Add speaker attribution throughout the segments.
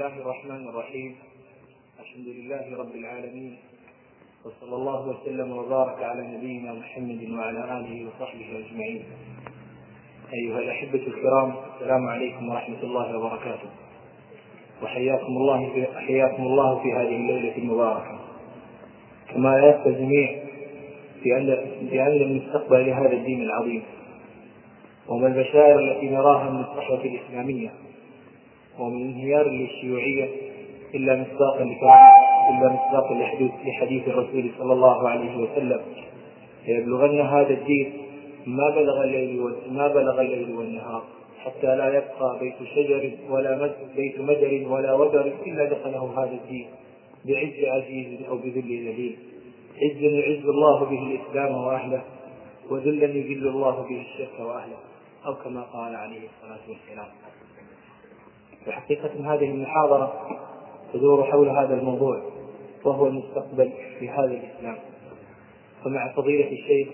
Speaker 1: الله الرحمن الرحيم. الحمد لله رب العالمين. وصلى الله وسلم وبارك على نبينا محمد وعلى آله وصحبه أجمعين. أيها الأحبة الكرام السلام عليكم ورحمة الله وبركاته. وحياكم الله في حياكم الله في هذه الليلة المباركة. كما يأتي الجميع بأن بأن المستقبل لهذا الدين العظيم. وما البشائر التي نراها من الصحوة الإسلامية. ومن انهيار للشيوعية إلا مصداقا إلا مصداقا لحديث لحديث الرسول صلى الله عليه وسلم. ليبلغن هذا الدين ما بلغ الليل ما بلغ الليل والنهار حتى لا يبقى بيت شجر ولا بيت مدر ولا ودر إلا دخله هذا الدين بعز عزيز أو بذل ذليل عزا يعز الله به الإسلام وأهله وذلا يذل الله به الشرك وأهله أو كما قال عليه الصلاة والسلام. وحقيقة هذه المحاضرة تدور حول هذا الموضوع وهو المستقبل في هذا الإسلام. فمع فضيلة الشيخ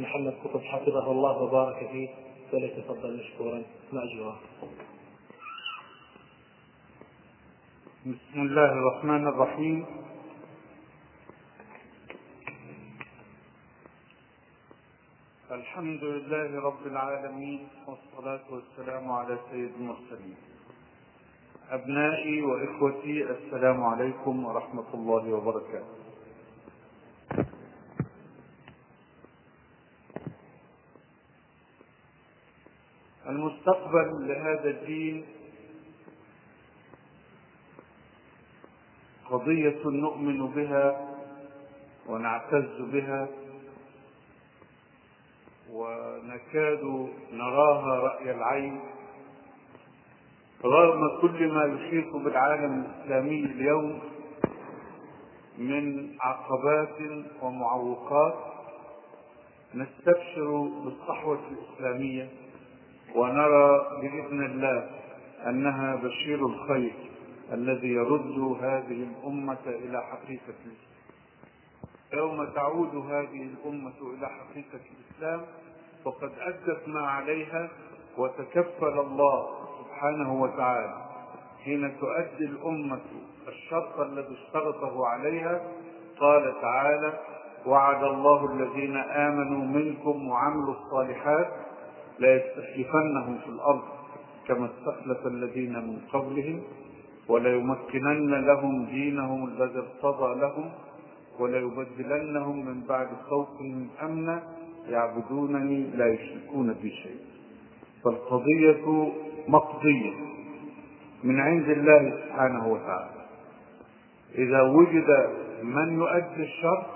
Speaker 1: محمد قطب حفظه الله وبارك فيه فليتفضل مشكورا مأجورا
Speaker 2: بسم الله الرحمن الرحيم. الحمد لله رب العالمين والصلاة والسلام على سيد المرسلين. أبنائي وإخوتي السلام عليكم ورحمة الله وبركاته. المستقبل لهذا الدين قضية نؤمن بها ونعتز بها ونكاد نراها رأي العين. رغم كل ما يحيط بالعالم الإسلامي اليوم من عقبات ومعوقات نستبشر بالصحوة الإسلامية ونرى بإذن الله أنها بشير الخير الذي يرد هذه الأمة إلى حقيقة الإسلام. يوم تعود هذه الأمة إلى حقيقة الإسلام فقد أدت ما عليها وتكفل الله سبحانه وتعالى حين تؤدي الأمة الشرط الذي اشترطه عليها قال تعالى وعد الله الذين آمنوا منكم وعملوا الصالحات ليستخلفنهم في الأرض كما استخلف الذين من قبلهم وليمكنن لهم دينهم الذي ارتضى لهم وليبدلنهم من بعد خوفهم امنا يعبدونني لا يشركون بي شيئا. فالقضية مقضية من عند الله سبحانه وتعالى. إذا وجد من يؤدي الشر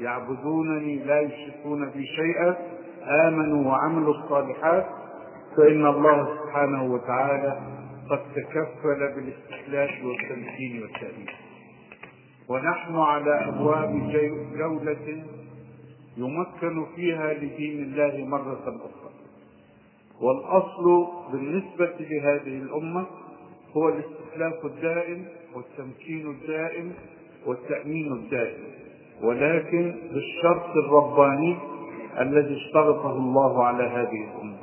Speaker 2: يعبدونني لا يشركون بي شيئا آمنوا وعملوا الصالحات فإن الله سبحانه وتعالى قد تكفل بالاستخلاف والتمكين والتأليف ونحن على أبواب جولة يمكن فيها لدين الله مرة أخرى. والأصل بالنسبة لهذه الأمة هو الاستخلاف الدائم والتمكين الدائم والتأمين الدائم. ولكن بالشرط الرباني الذي اشترطه الله على هذه الأمة.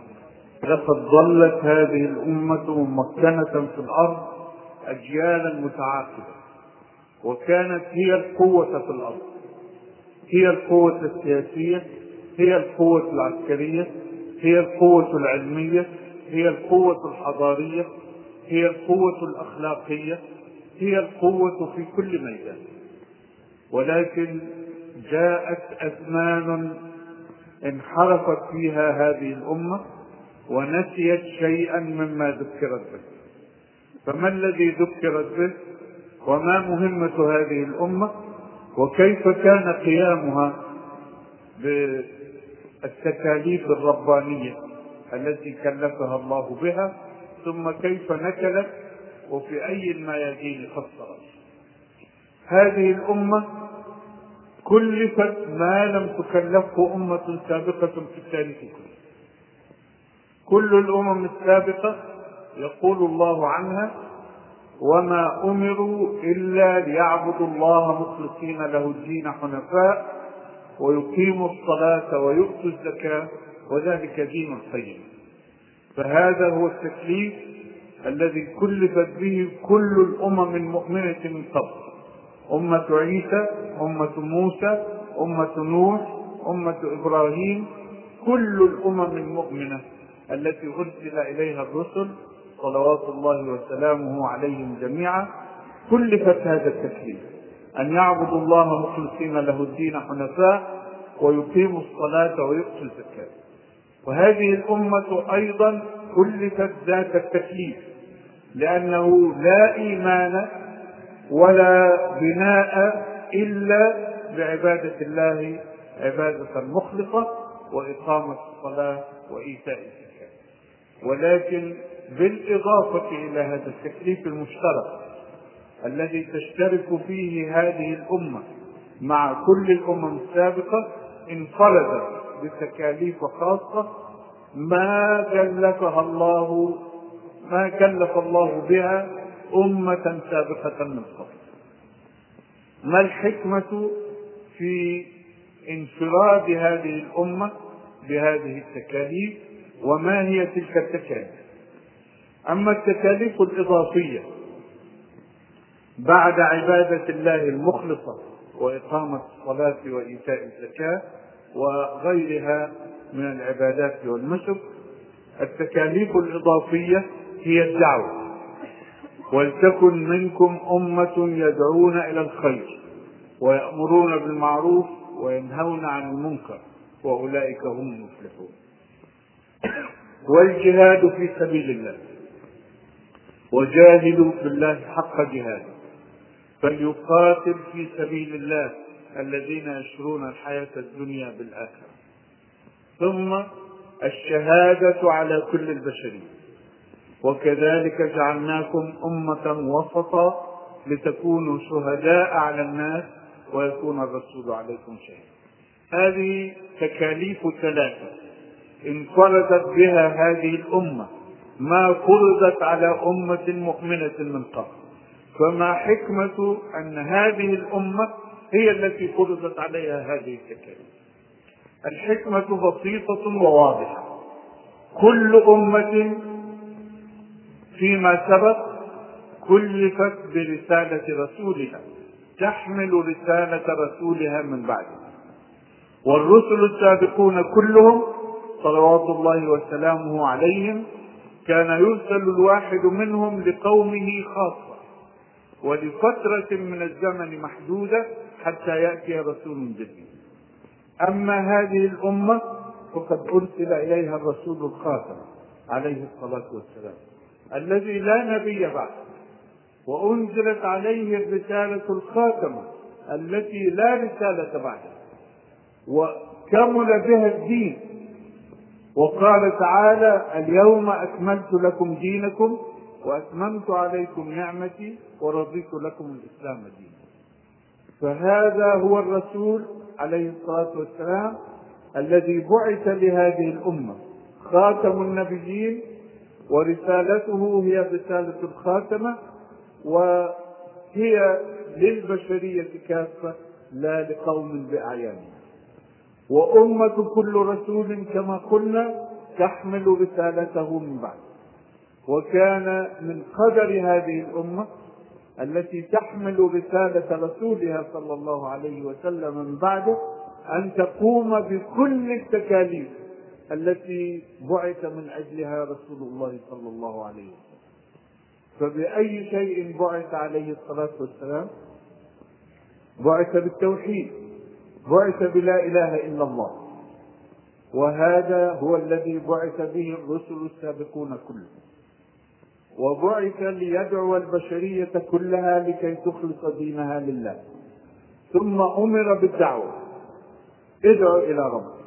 Speaker 2: لقد ظلت هذه الأمة ممكنة في الأرض أجيالا متعاقبة. وكانت هي القوة في الأرض. هي القوة السياسية هي القوة العسكرية هي القوة العلمية هي القوة الحضارية هي القوة الأخلاقية هي القوة في كل ميدان. ولكن جاءت أزمان انحرفت فيها هذه الأمة ونسيت شيئا مما ذكرت به. فما الذي ذكرت به؟ وما مهمة هذه الأمة؟ وكيف كان قيامها؟ بالتكاليف الربانية التي كلفها الله بها ثم كيف نكلت وفي أي الميادين فصلت هذه الأمة كلفت ما لم تكلفه أمة سابقة في التاريخ كله. كل الأمم السابقة يقول الله عنها وما أمروا إلا ليعبدوا الله مخلصين له الدين حنفاء ويقيموا الصلاة ويؤتوا الزكاة وذلك دين القيم. فهذا هو التكليف الذي كلفت به كل الأمم المؤمنة من قبل. أمة عيسى أمة موسى أمة نوح أمة إبراهيم كل الأمم المؤمنة التي أرسل إليها الرسل صلوات الله وسلامه عليهم جميعا كلفت هذا التكليف. أن يعبدوا الله مخلصين له الدين حنفاء ويقيموا الصلاة ويؤتوا الزكاة. وهذه الأمة أيضا كلفت ذات التكليف لأنه لا إيمان ولا بناء إلا بعبادة الله عبادة مخلصة وإقامة الصلاة وإيتاء الزكاة. ولكن بالإضافة إلى هذا التكليف المشترك الذي تشترك فيه هذه الأمة مع كل الأمم السابقة انفرد بتكاليف خاصة ما كلفها الله ما كلف الله بها أمة سابقة من قبل. ما الحكمة في انفراد هذه الأمة بهذه التكاليف وما هي تلك التكاليف؟ أما التكاليف الإضافية بعد عبادة الله المخلصة وإقامة الصلاة وإيتاء الزكاة وغيرها من العبادات والنسك التكاليف الإضافية هي الدعوة. ولتكن منكم أمة يدعون إلى الخير ويأمرون بالمعروف وينهون عن المنكر وأولئك هم المفلحون. والجهاد في سبيل الله وجاهدوا في الله حق جهاده. فليقاتل في سبيل الله الذين يشرون الحياة الدنيا بالآخرة. ثم الشهادة على كل البشرية. وكذلك جعلناكم أمة وسطا لتكونوا شهداء على الناس ويكون الرسول عليكم شهيدا. هذه تكاليف ثلاثة. انفردت بها هذه الأمة. ما فرضت على أمة مؤمنة من قبل. فما حكمة أن هذه الأمة هي التي فرضت عليها هذه التكاليف الحكمة بسيطة وواضحة. كل أمة فيما سبق كلفت برسالة رسولها تحمل رسالة رسولها من بعده والرسل السابقون كلهم صلوات الله وسلامه عليهم كان يرسل الواحد منهم لقومه خاصة. ولفترة من الزمن محدودة حتى يأتي رسول جديد. أما هذه الأمة فقد أرسل إليها الرسول الخاتم عليه الصلاة والسلام الذي لا نبي بعده وأنزلت عليه الرسالة الخاتمة التي لا رسالة بعدها وكمل بها الدين. وقال تعالى اليوم أكملت لكم دينكم وأتممت عليكم نعمتي ورضيت لكم الإسلام دينا. فهذا هو الرسول عليه الصلاة والسلام الذي بعث لهذه الأمة. خاتم النبيين ورسالته هي الرسالة الخاتمة وهي للبشرية كافة لا لقوم بأعيانهم وأمة كل رسول كما قلنا تحمل رسالته من بعد. وكان من قدر هذه الأمة التي تحمل رسالة رسولها صلى الله عليه وسلم من بعده أن تقوم بكل التكاليف التي بعث من أجلها رسول الله صلى الله عليه وسلم. فبأي شيء بعث عليه الصلاة والسلام؟ بعث بالتوحيد بعث بلا إله إلا الله. وهذا هو الذي بعث به الرسل السابقون كلهم. وبعث ليدعو البشرية كلها لكي تخلص دينها لله. ثم أمر بالدعوة. ادعو إلى ربك.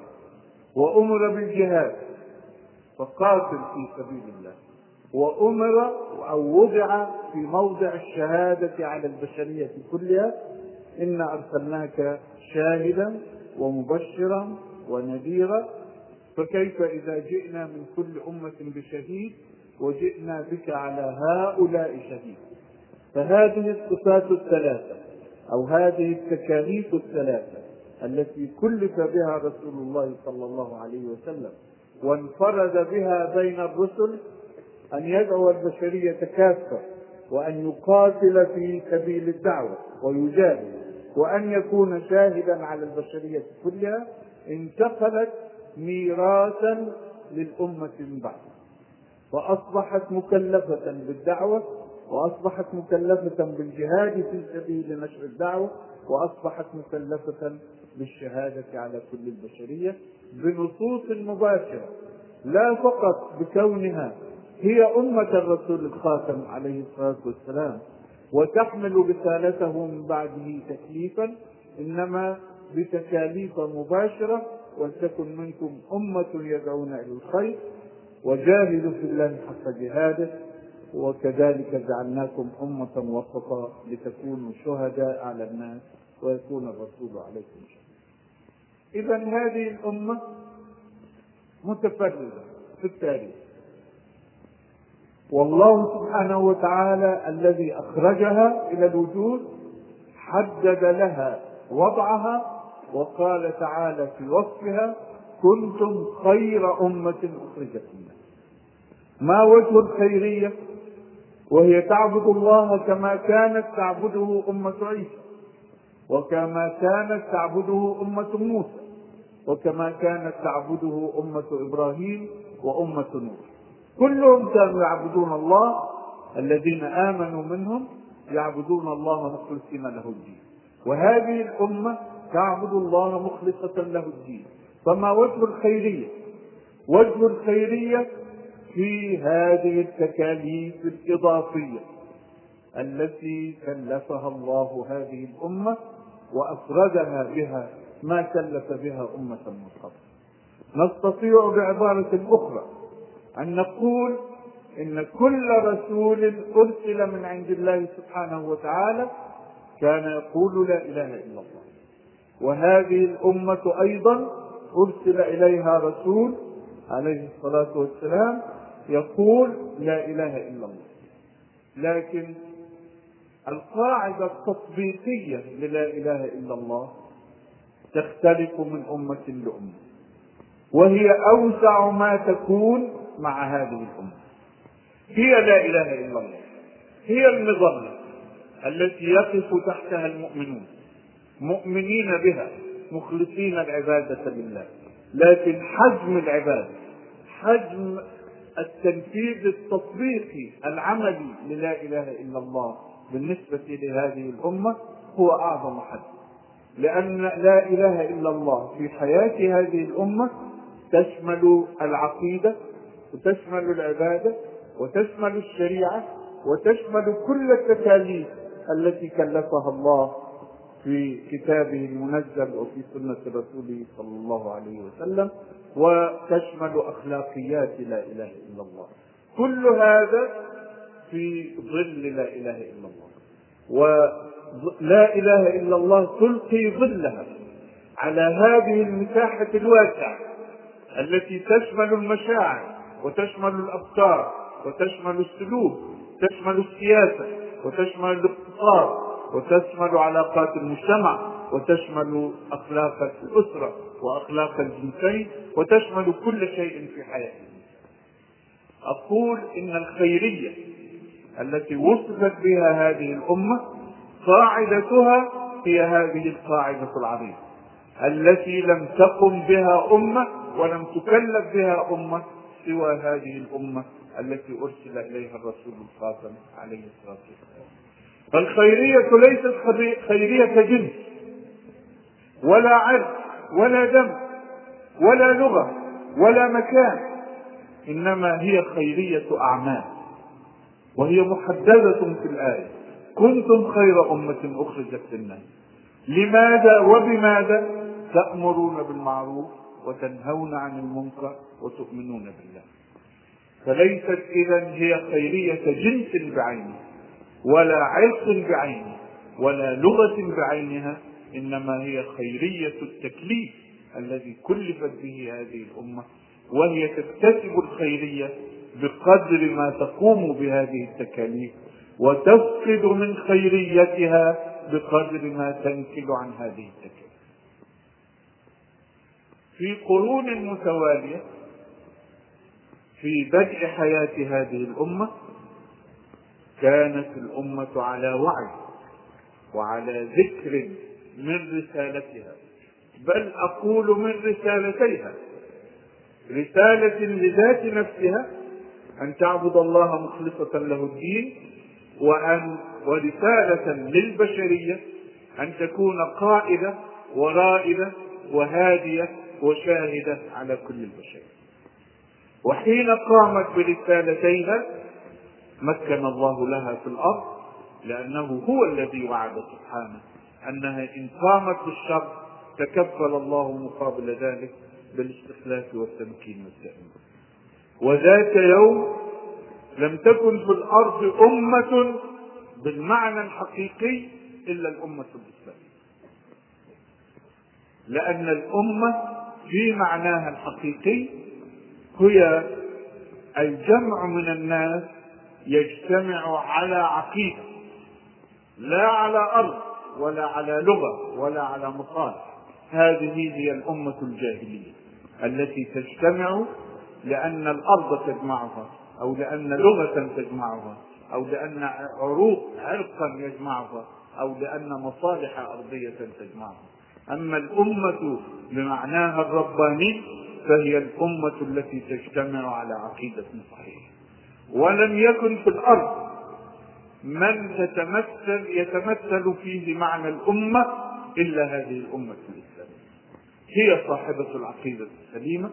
Speaker 2: وأمر بالجهاد. فقاتل في سبيل الله. وأمر أو وضع في موضع الشهادة على البشرية كلها. إنا أرسلناك شاهدا ومبشرا ونذيرا. فكيف إذا جئنا من كل أمة بشهيد وجئنا بك على هؤلاء شهيد فهذه الصفات الثلاثة أو هذه التكاليف الثلاثة التي كلف بها رسول الله صلى الله عليه وسلم وانفرد بها بين الرسل أن يدعو البشرية كافة وأن يقاتل في سبيل الدعوة ويجاهد وأن يكون شاهدا على البشرية كلها انتقلت ميراثا للأمة من بعده فأصبحت مكلفة بالدعوة وأصبحت مكلفة بالجهاد في سبيل نشر الدعوة وأصبحت مكلفة بالشهادة على كل البشرية بنصوص مباشرة لا فقط بكونها هي أمة الرسول الخاتم عليه الصلاة والسلام وتحمل رسالته من بعده تكليفا إنما بتكاليف مباشرة ولتكن منكم أمة يدعون إلى الخير وجاهدوا في الله حق جهاده وكذلك جعلناكم أمة وسطا لتكونوا شهداء على الناس ويكون الرسول عليكم شهيدا. إذا هذه الأمة متفردة في التاريخ والله سبحانه وتعالى الذي أخرجها إلى الوجود حدد لها وضعها وقال تعالى في وصفها كنتم خير أمة أخرجت الناس ما وجه الخيرية؟ وهي تعبد الله كما كانت تعبده أمة عيسى وكما كانت تعبده أمة موسى وكما كانت تعبده أمة إبراهيم وأمة نوح. كلهم كانوا يعبدون الله الذين آمنوا منهم يعبدون الله مخلصين له الدين. وهذه الأمة تعبد الله مخلصة له الدين. فما وجه الخيرية؟ وجه الخيرية في هذه التكاليف الإضافية التي كلفها الله هذه الأمة وأفردها بها ما كلف بها أمة من قبل. نستطيع بعبارة أخرى أن نقول إن كل رسول أرسل من عند الله سبحانه وتعالى كان يقول لا إله إلا الله. وهذه الأمة أيضا أرسل إليها رسول عليه الصلاة والسلام يقول لا إله إلا الله. لكن القاعدة التطبيقية للا إله إلا الله تختلف من أمة لأمة وهي أوسع ما تكون مع هذه الأمة. هي لا إله إلا الله هي المظلة التي يقف تحتها المؤمنون مؤمنين بها. مخلصين العبادة لله. لكن حجم العبادة حجم التنفيذ التطبيقي العملي للا إله إلا الله بالنسبة لهذه الأمة هو أعظم حجم. لأن لا إله إلا الله في حياة هذه الأمة تشمل العقيدة وتشمل العبادة وتشمل الشريعة وتشمل كل التكاليف التي كلفها الله في كتابه المنزل وفي سنة رسوله صلى الله عليه وسلم وتشمل أخلاقيات لا إله إلا الله. كل هذا في ظل لا إله إلا الله. ولا إله إلا الله تلقي ظلها على هذه المساحة الواسعة التي تشمل المشاعر وتشمل الافكار وتشمل السلوك تشمل السياسة وتشمل الاقتصاد. وتشمل علاقات المجتمع وتشمل أخلاق الأسرة وأخلاق الجنسين وتشمل كل شيء في حياتنا أقول إن الخيرية التي وصفت بها هذه الأمة قاعدتها هي هذه القاعدة العظيمة التي لم تقم بها أمة ولم تكلف بها أمة سوى هذه الأمة التي أرسل إليها الرسول الخاتم عليه الصلاة والسلام. فالخيرية ليست خيرية جنس ولا عرق ولا دم ولا لغة ولا مكان. إنما هي خيرية أعمال. وهي محددة في الآية. كنتم خير أمة أخرجت للناس. لماذا وبماذا تأمرون بالمعروف وتنهون عن المنكر وتؤمنون بالله؟ فليست اذا هي خيرية جنس بعينه. ولا عرق بعينه ولا لغة بعينها إنما هي خيرية التكليف الذي كلفت به هذه الأمة وهي تكتسب الخيرية بقدر ما تقوم بهذه التكاليف وتفقد من خيريتها بقدر ما تنكل عن هذه التكاليف. في قرون متوالية في بدء حياة هذه الأمة كانت الأمة على وعي وعلى ذكر من رسالتها بل أقول من رسالتيها. رسالة لذات نفسها أن تعبد الله مخلصة له الدين وأن ورسالة للبشرية أن تكون قائدة ورائدة وهادية وشاهدة على كل البشرية وحين قامت برسالتيها مكن الله لها في الأرض لأنه هو الذي وعد سبحانه أنها إن قامت بالشر تكفل الله مقابل ذلك بالاستخلاف والتمكين والتأمين وذات يوم لم تكن في الأرض أمة بالمعنى الحقيقي إلا الأمة الإسلامية. لأن الأمة في معناها الحقيقي هي الجمع من الناس يجتمع على عقيدة لا على أرض ولا على لغة ولا على مصالح هذه هي الأمة الجاهلية التي تجتمع لأن الأرض تجمعها أو لأن لغة تجمعها أو لأن عروق عرقا يجمعها أو لأن مصالح أرضية تجمعها. أما الأمة بمعناها الرباني فهي الأمة التي تجتمع على عقيدة صحيحة. ولم يكن في الأرض. من تتمثل يتمثل فيه معنى الأمة إلا هذه الأمة الإسلامية. هي صاحبة العقيدة السليمة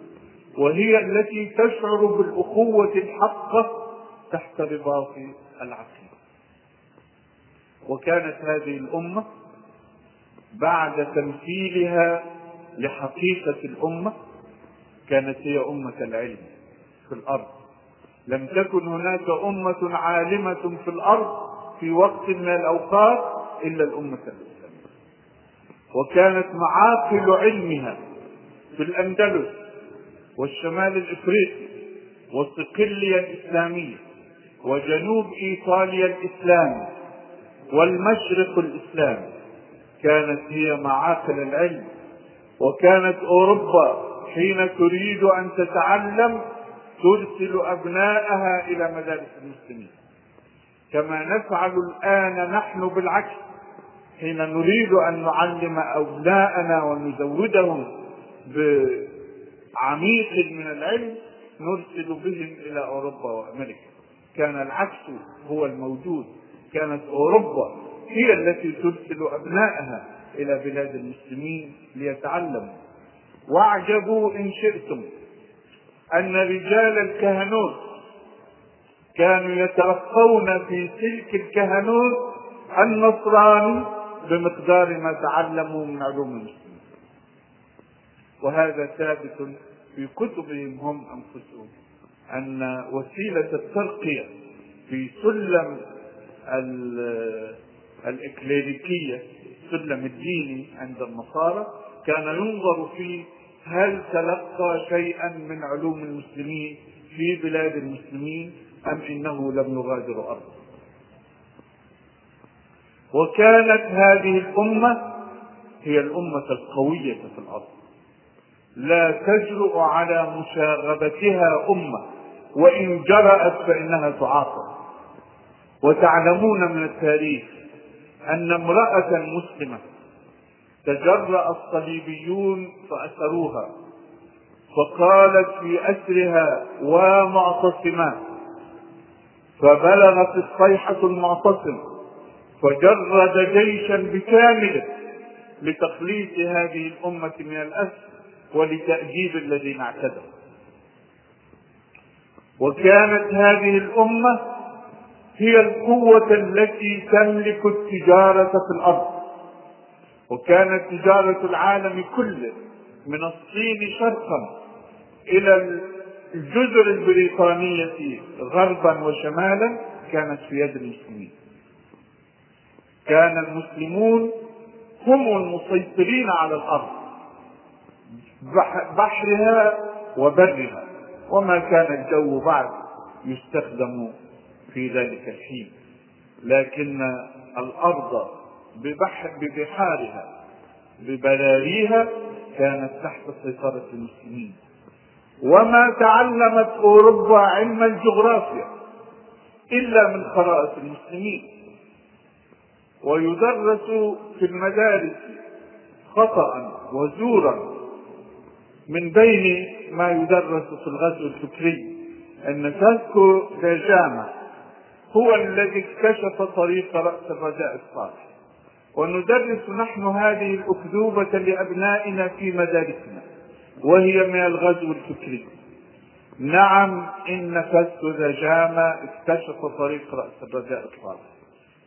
Speaker 2: وهي التي تشعر بالأخوة الحقة تحت رباط العقيدة. وكانت هذه الأمة بعد تمثيلها لحقيقة الأمة كانت هي أمة العلم في الأرض. لم تكن هناك أمة عالمة في الأرض في وقت من الأوقات إلا الأمة الإسلامية. وكانت معاقل علمها في الأندلس والشمال الإفريقي والصقلية الإسلامية وجنوب إيطاليا الإسلامي والمشرق الإسلامي. كانت هي معاقل العلم. وكانت أوروبا حين تريد أن تتعلم ترسل أبناءها إلى مدارس المسلمين. كما نفعل الآن نحن بالعكس. حين نريد أن نعلم أبناءنا ونزودهم بعميق من العلم نرسل بهم إلى أوروبا وأمريكا. كان العكس هو الموجود. كانت أوروبا هي التي ترسل أبنائها إلى بلاد المسلمين ليتعلموا. واعجبوا إن شئتم. أن رجال الكهنوت كانوا يترقون في سلك الكهنوت النصراني بمقدار ما تعلموا من علوم المسلمين. وهذا ثابت في كتبهم هم أنفسهم أن وسيلة الترقية في سلم الإكليريكية سلم الديني عند النصارى كان ينظر فيه هل تلقى شيئا من علوم المسلمين في بلاد المسلمين أم إنه لم يغادر أرضه؟ وكانت هذه الأمة هي الأمة القوية في الأرض. لا تجرؤ على مشاغبتها أمة وإن جرأت فإنها تعاقب. وتعلمون من التاريخ أن امرأة مسلمة تجرأ الصليبيون فأسروها فقالت في أسرها ومعتصمات فبلغت الصيحة المعتصم فجرد جيشا بكامله لتخليص هذه الأمة من الأسر ولتأديب الذين اعتدوا. وكانت هذه الأمة هي القوة التي تملك التجارة في الأرض. وكانت تجارة العالم كله من الصين شرقا إلى الجزر البريطانية غربا وشمالا كانت في يد المسلمين. كان المسلمون هم المسيطرين على الأرض بحرها وبرها وما كان الجو بعد يستخدم في ذلك الحين. لكن الأرض ببحر ببحارها ببراريها كانت تحت سيطرة المسلمين. وما تعلمت أوروبا علم الجغرافيا إلا من خرائط المسلمين. ويدرس في المدارس خطأ وزورا من بين ما يدرس في الغزو الفكري. أن فاسكو دا جاما هو الذي اكتشف طريق رأس الرجاء الصالح. وندرس نحن هذه الأكذوبة لأبنائنا في مدارسنا وهي من الغزو الفكري. نعم إن دا جاما اكتشف طريق رأس الرجاء الصالح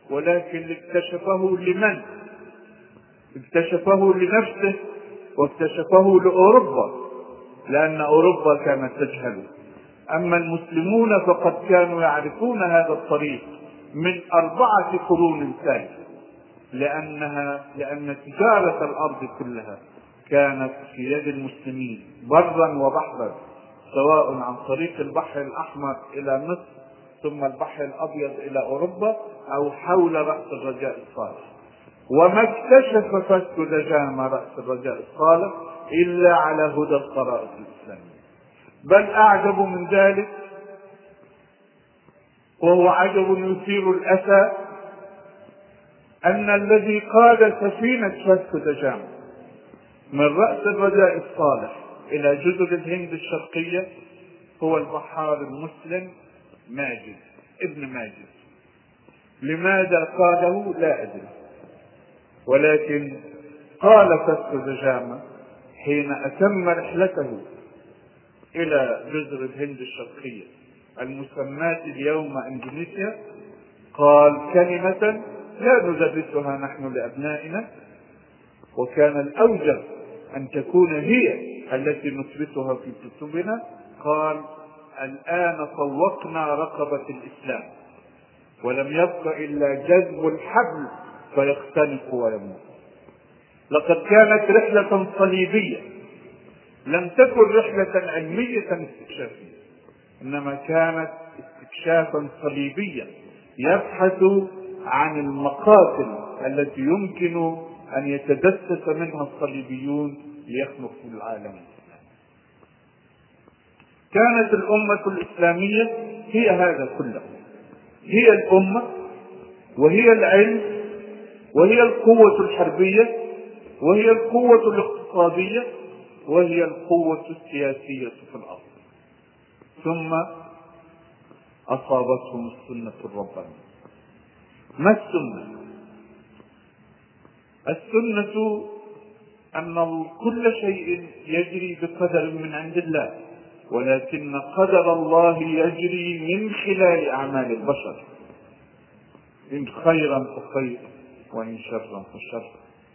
Speaker 2: ولكن اكتشفه لمن؟ اكتشفه لنفسه واكتشفه لأوروبا لأن أوروبا كانت تجهله أما المسلمون فقد كانوا يعرفون هذا الطريق من أربعة قرون ثالثة لأنها لأن تجارة الأرض كلها كانت في يد المسلمين برا وبحرا سواء عن طريق البحر الأحمر إلى مصر ثم البحر الأبيض إلى أوروبا أو حول رأس الرجاء الصالح. وما اكتشف فاسكو دجاما رأس الرجاء الصالح إلا على هدى الخرائط الإسلامية. بل أعجب من ذلك وهو عجب يثير الأسى أن الذي قاد سفينة فاسكو دجاما من رأس الرجاء الصالح إلى جزر الهند الشرقية هو البحار المسلم ماجد ابن ماجد. لماذا قاله لا أدري. ولكن قال فاسكو دجاما حين أتم رحلته إلى جزر الهند الشرقية المسماة اليوم إندونيسيا قال كلمة لا ندرسها نحن لأبنائنا وكان الأوجب أن تكون هي التي نثبتها في كتبنا. قال الآن طوقنا رقبة الإسلام ولم يبق إلا جذب الحبل فيختنق ويموت. لقد كانت رحلة صليبية لم تكن رحلة علمية استكشافية إنما كانت استكشافا صليبيا يبحث عن المقاتل التي يمكن أن يتدسس منها الصليبيون ليخلقوا العالم كانت الأمة الإسلامية هي هذا كله. هي الأمة وهي العلم وهي القوة الحربية وهي القوة الاقتصادية وهي القوة السياسية في الأرض. ثم أصابتهم السنة الربانية. ما السنة؟ السنة أن كل شيء يجري بقدر من عند الله ولكن قدر الله يجري من خلال أعمال البشر. إن خيرا فخير وإن شرا فشر.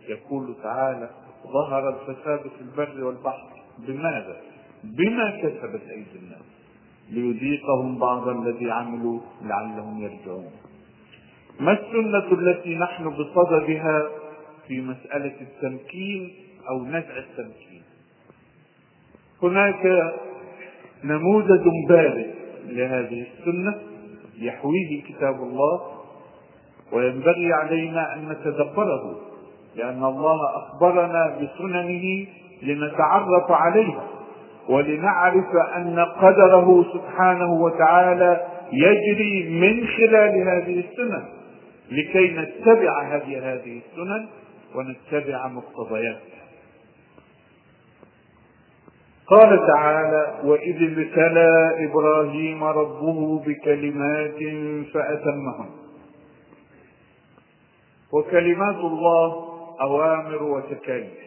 Speaker 2: يقول تعالى ظهر الفساد في البر والبحر. بماذا؟ بما كسبت أيدي الناس. ليذيقهم بعض الذي عملوا لعلهم يرجعون. ما السنة التي نحن بصددها في مسألة التمكين أو نزع التمكين؟ هناك نموذج بارز لهذه السنة يحويه كتاب الله وينبغي علينا أن نتدبره لأن الله أخبرنا بسننه لنتعرف عليها ولنعرف أن قدره سبحانه وتعالى يجري من خلال هذه السنن لكي نتبع هذه هذه السنن ونتبع مقتضياتها. قال تعالى وإذ ابتلى إبراهيم ربه بكلمات فأتمهن. وكلمات الله أوامر وتكاليف.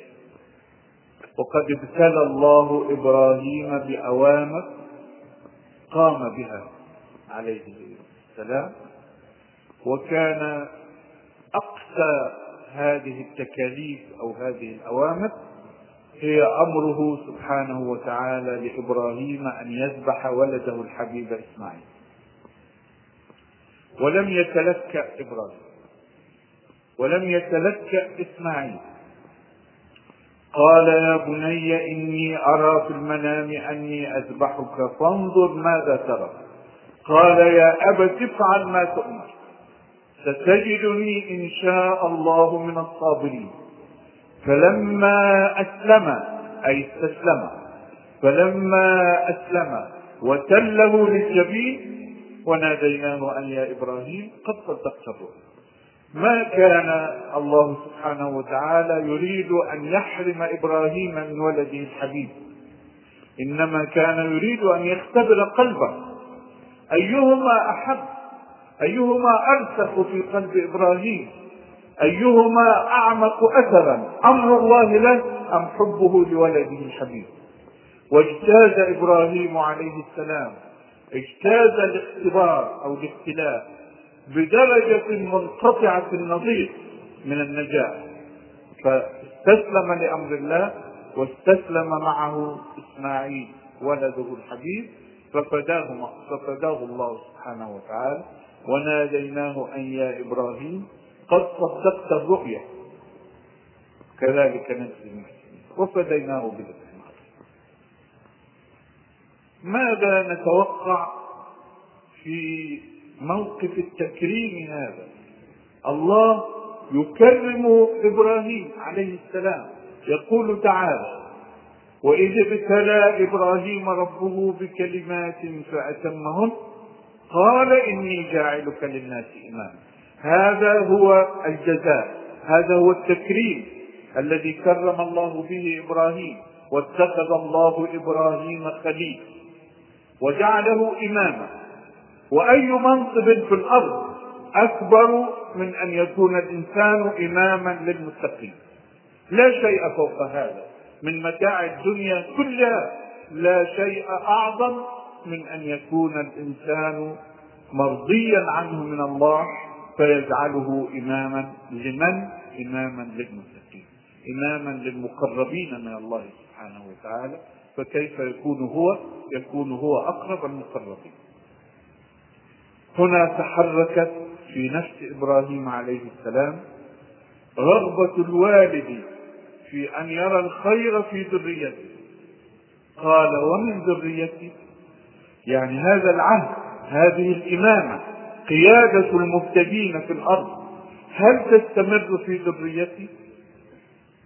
Speaker 2: وقد ابتلى الله إبراهيم بأوامر قام بها عليه السلام. وكان أقسى هذه التكاليف أو هذه الأوامر هي أمره سبحانه وتعالى لإبراهيم أن يذبح ولده الحبيب إسماعيل. ولم يتلكأ إبراهيم. ولم يتلكأ إسماعيل. قال يا بني إني أرى في المنام أني أذبحك فانظر ماذا ترى. قال يا أبت افعل ما تؤمر. ستجدني إن شاء الله من الصابرين. فلما أسلم أي استسلم فلما أسلم وتله للجبين وناديناه أن يا إبراهيم قد صدقت الرؤيا ما كان الله سبحانه وتعالى يريد أن يحرم إبراهيم من ولده الحبيب. إنما كان يريد أن يختبر قلبه. أيهما أحب أيهما أرسخ في قلب إبراهيم؟ أيهما أعمق أثرا؟ أمر الله له أم حبه لولده الحبيب واجتاز إبراهيم عليه السلام اجتاز الاختبار أو الابتلاء بدرجة منقطعة النظير من النجاة فاستسلم لأمر الله واستسلم معه إسماعيل ولده الحبيب ففداه ففداه الله سبحانه وتعالى. وناديناه أن يا إبراهيم قد صدقت الرؤيا. كذلك نجزي المحسنين. وفديناه بذبح ماذا نتوقع في موقف التكريم هذا؟ الله يكرم إبراهيم عليه السلام. يقول تعالى وإذ ابتلى إبراهيم ربه بكلمات فأتمهن قال إني جاعلك للناس إماما. هذا هو الجزاء هذا هو التكريم الذي كرم الله به إبراهيم واتخذ الله إبراهيم خليل وجعله إماما. وأي منصب في الأرض أكبر من أن يكون الإنسان إماما للمتقين. لا شيء فوق هذا. من متاع الدنيا كلها لا شيء أعظم من أن يكون الإنسان مرضيا عنه من الله فيجعله إماما لمن؟ إماما للمتقين. إماما للمقربين من الله سبحانه وتعالى. فكيف يكون هو؟ يكون هو أقرب المقربين. هنا تحركت في نفس إبراهيم عليه السلام رغبه الوالد في أن يرى الخير في ذريته. قال ومن ذريتي يعني هذا العهد هذه الإمامة قيادة المبتدين في الأرض هل تستمر في ذريتي؟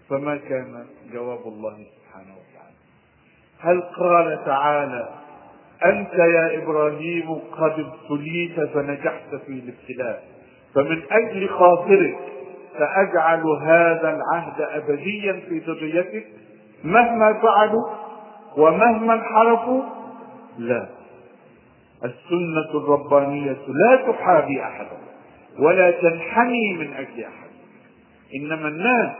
Speaker 2: فما كان جواب الله سبحانه وتعالى. هل قال تعالى أنت يا إبراهيم قد ابتليت فنجحت في الابتلاء فمن أجل خاطرك سأجعل هذا العهد أبديا في ذريتك؟ مهما فعلوا ومهما انحرفوا؟ لا. السنة الربانية لا تحابي أحدا ولا تنحني من أجل أحد. إنما الناس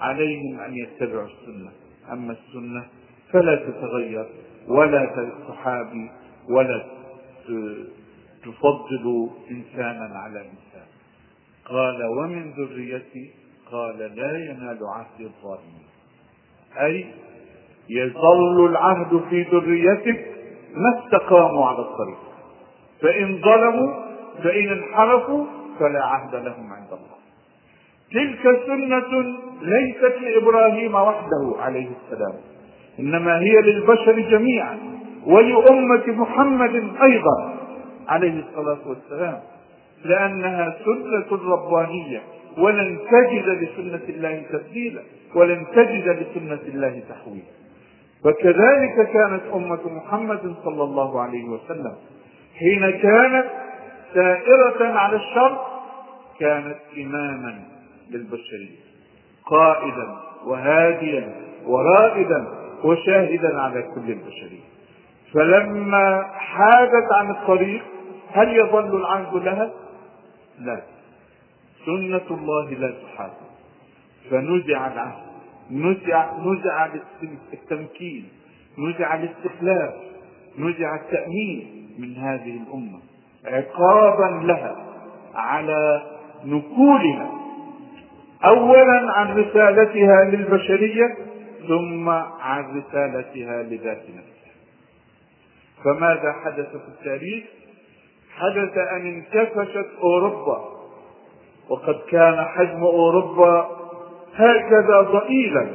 Speaker 2: عليهم أن يتبعوا السنة. أما السنة فلا تتغير ولا تحابي ولا تفضل إنسانا على إنسان. قال ومن ذريتي قال لا ينال عهد الظالمين. أي يظل العهد في ذريتك ما استقاموا على الطريق. فإن ظلموا فإن انحرفوا فلا عهد لهم عند الله. تلك سنة ليست لإبراهيم وحده عليه السلام إنما هي للبشر جميعا ولأمة محمد أيضا عليه الصلاة والسلام. لأنها سنة ربانية ولن تجد لسنة الله تبديلا ولن تجد لسنة الله تحويلا. وكذلك كانت أمة محمد صلى الله عليه وسلم حين كانت سائرة على الشر كانت إماما للبشرية قائدا وهاديا ورائدا وشاهدا على كل البشرية. فلما حادت عن الطريق هل يظل العهد لها؟ لا. سنة الله لا تحاد فنزع العهد نزع نزع التمكين نزع الاستخلاف نزع التأمين من هذه الأمة. عقابا لها على نكولها أولا عن رسالتها للبشرية ثم عن رسالتها لذات نفسها. فماذا حدث في التاريخ؟ حدث أن انكفشت أوروبا وقد كان حجم أوروبا هكذا ضئيلا.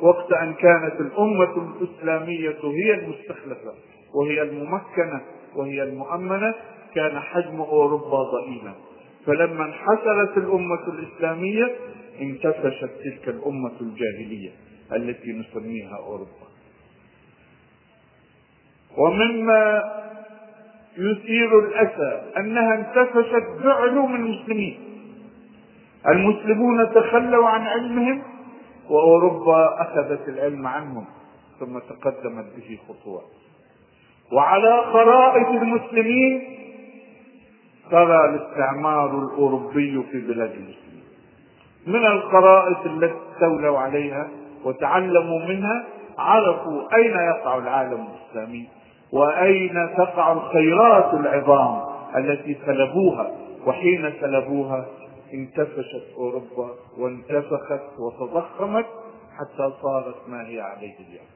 Speaker 2: وقت أن كانت الأمة الإسلامية هي المستخلفة وهي الممكنة وهي المؤمنة كان حجم أوروبا ضئيلا. فلما انحسرت الأمة الإسلامية انكفشت تلك الأمة الجاهلية التي نسميها أوروبا. ومما يثير الأسى أنها انتفشت بعلوم المسلمين. المسلمون تخلوا عن علمهم وأوروبا أخذت العلم عنهم ثم تقدمت به خطوات وعلى خرائط المسلمين ترى الاستعمار الأوروبي في بلاد المسلمين. من الخرائط التي استولوا عليها وتعلموا منها عرفوا أين يقع العالم الإسلامي وأين تقع الخيرات العظام التي سلبوها وحين سلبوها انتفشت أوروبا وانتفخت وتضخمت حتى صارت ما هي عليه اليوم.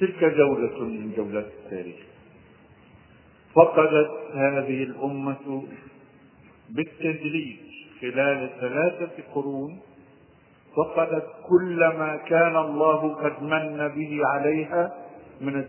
Speaker 2: تلك جولة من جولات التاريخ. فقدت هذه الأمة بالتدريج خلال ثلاثة قرون فقدت كل ما كان الله قد من به عليها من